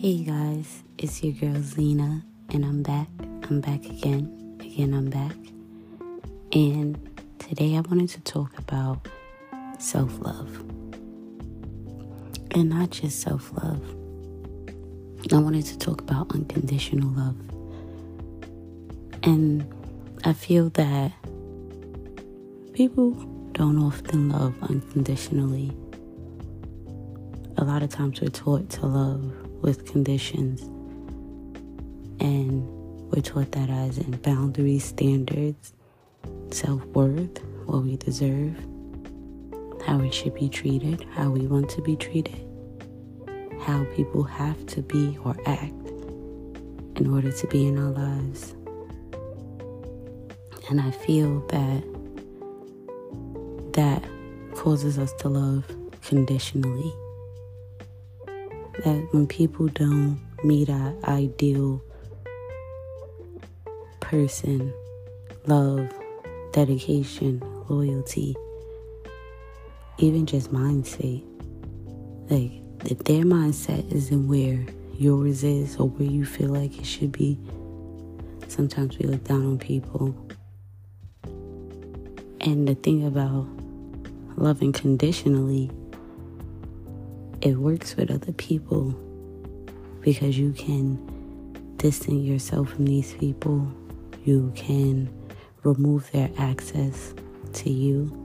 Hey guys, it's your girl Zena, and I'm back. I'm back again. Again, I'm back. And today I wanted to talk about self love. And not just self love, I wanted to talk about unconditional love. And I feel that people don't often love unconditionally. A lot of times we're taught to love with conditions. And we're taught that as in boundaries, standards, self worth, what we deserve, how we should be treated, how we want to be treated, how people have to be or act in order to be in our lives. And I feel that that causes us to love conditionally that when people don't meet our ideal person, love, dedication, loyalty, even just mindset, like if their mindset isn't where yours is or where you feel like it should be, sometimes we look down on people. And the thing about loving conditionally it works with other people because you can distance yourself from these people. You can remove their access to you.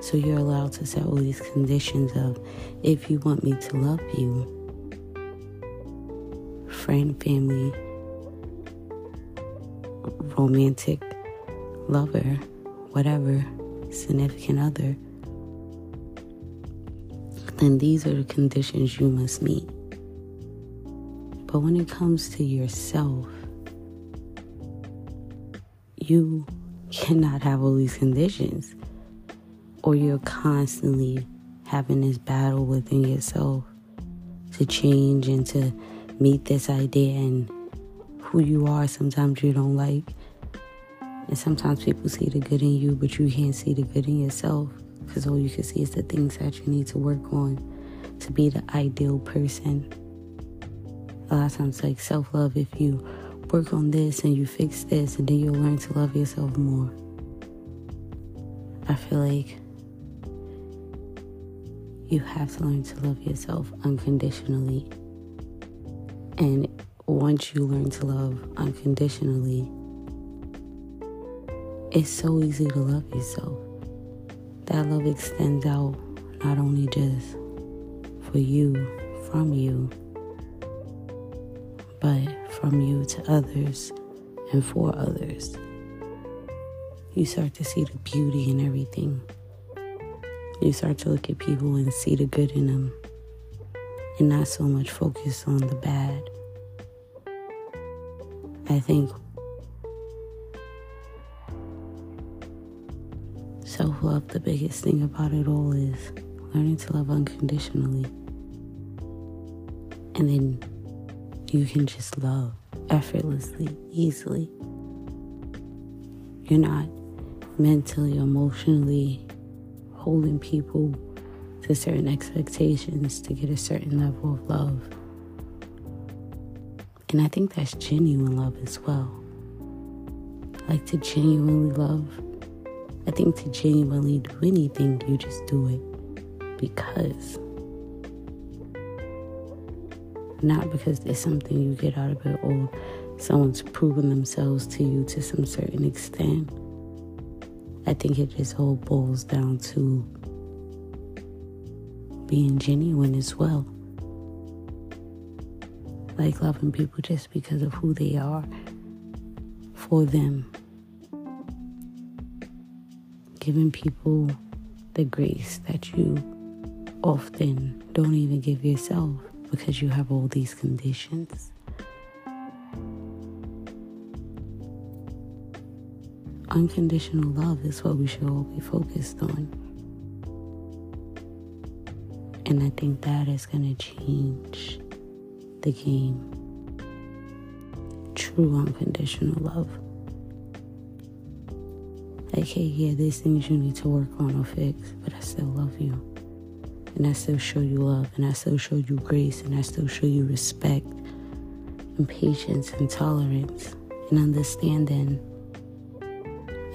So you're allowed to set all these conditions of if you want me to love you, friend, family, romantic lover, whatever, significant other then these are the conditions you must meet. But when it comes to yourself, you cannot have all these conditions, or you're constantly having this battle within yourself to change and to meet this idea and who you are. Sometimes you don't like, and sometimes people see the good in you, but you can't see the good in yourself because all you can see is the things that you need to work on to be the ideal person. A lot of times, like self love, if you work on this and you fix this, and then you'll learn to love yourself more. I feel like you have to learn to love yourself unconditionally. And once you learn to love unconditionally, it's so easy to love yourself that love extends out not only just for you, from you, but from you to others and for others. You start to see the beauty in everything. You start to look at people and see the good in them and not so much focus on the bad. I think self love, the biggest thing about it all is learning to love unconditionally. And then you can just love effortlessly, easily. You're not mentally, emotionally holding people to certain expectations to get a certain level of love. And I think that's genuine love as well. Like to genuinely love I think to genuinely do anything, you just do it because. Not because there's something you get out of it or someone's proven themselves to you to some certain extent. I think it just all boils down to being genuine as well. Like loving people just because of who they are for them giving people the grace that you often don't even give yourself because you have all these conditions. Unconditional love is what we should all be focused on. And I think that is going to change the game. True unconditional love like, hey, yeah, there's things you need to work on or fix, but I still love you. and I still show you love, and I still show you grace, and I still show you respect, and patience, and tolerance, and understanding.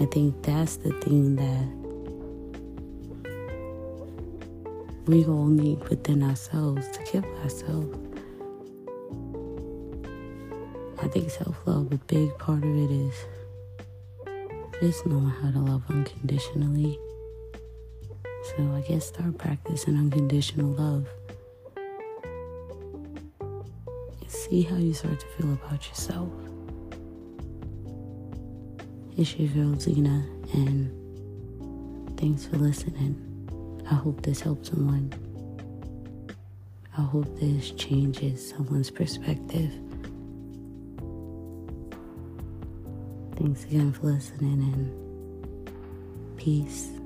I think that's the thing that we all need within ourselves to give ourselves. I think self love, a big part of it is just knowing how to love unconditionally. So I guess start practicing unconditional love. See how you start to feel about yourself. It's your girl Zena, and thanks for listening. I hope this helps someone. I hope this changes someone's perspective. Thanks again for listening and peace.